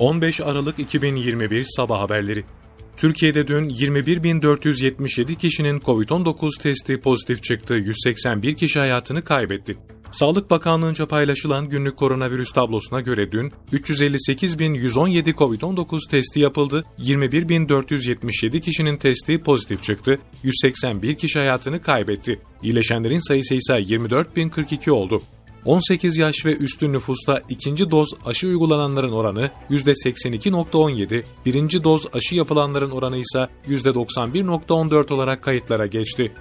15 Aralık 2021 Sabah Haberleri Türkiye'de dün 21.477 kişinin COVID-19 testi pozitif çıktı, 181 kişi hayatını kaybetti. Sağlık Bakanlığı'nca paylaşılan günlük koronavirüs tablosuna göre dün 358.117 COVID-19 testi yapıldı, 21.477 kişinin testi pozitif çıktı, 181 kişi hayatını kaybetti. İyileşenlerin sayısı ise 24.042 oldu. 18 yaş ve üstü nüfusta ikinci doz aşı uygulananların oranı %82.17, birinci doz aşı yapılanların oranı ise %91.14 olarak kayıtlara geçti.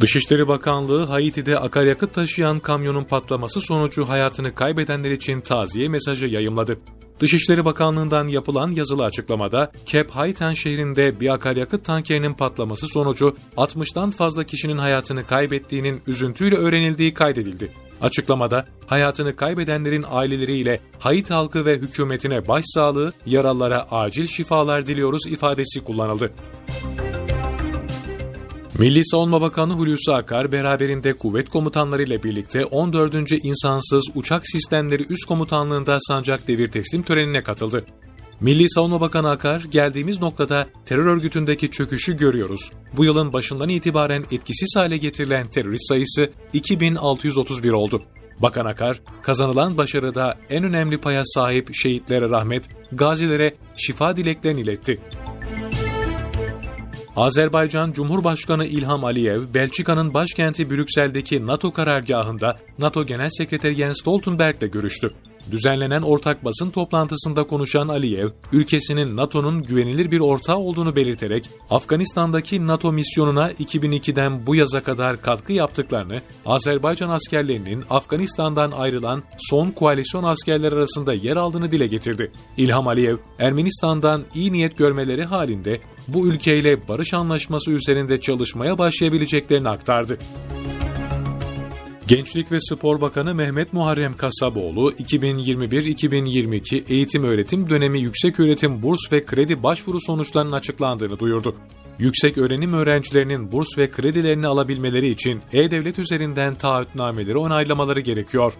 Dışişleri Bakanlığı Haiti'de akaryakıt taşıyan kamyonun patlaması sonucu hayatını kaybedenler için taziye mesajı yayımladı. Dışişleri Bakanlığı'ndan yapılan yazılı açıklamada, Cape Haitian şehrinde bir akaryakıt tankerinin patlaması sonucu 60'tan fazla kişinin hayatını kaybettiğinin üzüntüyle öğrenildiği kaydedildi. Açıklamada hayatını kaybedenlerin aileleriyle Haiti halkı ve hükümetine başsağlığı, yaralılara acil şifalar diliyoruz ifadesi kullanıldı. Milli Savunma Bakanı Hulusi Akar beraberinde kuvvet komutanlarıyla birlikte 14. İnsansız Uçak Sistemleri Üst Komutanlığı'nda sancak devir teslim törenine katıldı. Milli Savunma Bakanı Akar, geldiğimiz noktada terör örgütündeki çöküşü görüyoruz. Bu yılın başından itibaren etkisiz hale getirilen terörist sayısı 2631 oldu. Bakan Akar, kazanılan başarıda en önemli paya sahip şehitlere rahmet, gazilere şifa dileklerini iletti. Azerbaycan Cumhurbaşkanı İlham Aliyev, Belçika'nın başkenti Brüksel'deki NATO karargahında NATO Genel Sekreteri Jens Stoltenberg görüştü. Düzenlenen ortak basın toplantısında konuşan Aliyev, ülkesinin NATO'nun güvenilir bir ortağı olduğunu belirterek, Afganistan'daki NATO misyonuna 2002'den bu yaza kadar katkı yaptıklarını, Azerbaycan askerlerinin Afganistan'dan ayrılan son koalisyon askerler arasında yer aldığını dile getirdi. İlham Aliyev, Ermenistan'dan iyi niyet görmeleri halinde bu ülkeyle barış anlaşması üzerinde çalışmaya başlayabileceklerini aktardı. Gençlik ve Spor Bakanı Mehmet Muharrem Kasaboğlu, 2021-2022 eğitim öğretim dönemi yüksek öğretim burs ve kredi başvuru sonuçlarının açıklandığını duyurdu. Yüksek öğrenim öğrencilerinin burs ve kredilerini alabilmeleri için E-Devlet üzerinden taahhütnameleri onaylamaları gerekiyor.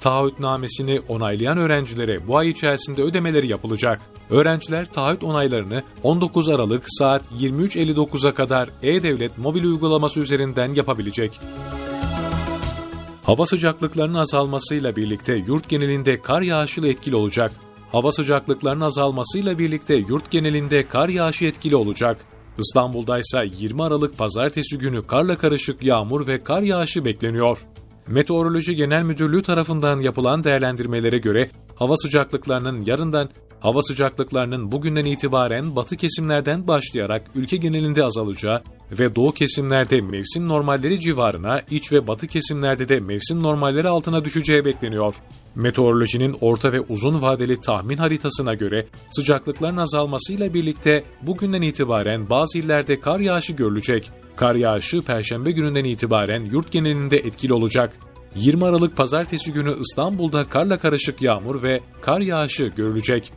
Taahhütnamesini onaylayan öğrencilere bu ay içerisinde ödemeleri yapılacak. Öğrenciler taahhüt onaylarını 19 Aralık saat 23.59'a kadar E-Devlet mobil uygulaması üzerinden yapabilecek. Hava sıcaklıklarının azalmasıyla birlikte yurt genelinde kar yağışı etkili olacak. Hava sıcaklıklarının azalmasıyla birlikte yurt genelinde kar yağışı etkili olacak. İstanbul'da ise 20 Aralık pazartesi günü karla karışık yağmur ve kar yağışı bekleniyor. Meteoroloji Genel Müdürlüğü tarafından yapılan değerlendirmelere göre hava sıcaklıklarının yarından hava sıcaklıklarının bugünden itibaren batı kesimlerden başlayarak ülke genelinde azalacağı ve doğu kesimlerde mevsim normalleri civarına, iç ve batı kesimlerde de mevsim normalleri altına düşeceği bekleniyor. Meteorolojinin orta ve uzun vadeli tahmin haritasına göre sıcaklıkların azalmasıyla birlikte bugünden itibaren bazı illerde kar yağışı görülecek. Kar yağışı perşembe gününden itibaren yurt genelinde etkili olacak. 20 Aralık pazartesi günü İstanbul'da karla karışık yağmur ve kar yağışı görülecek.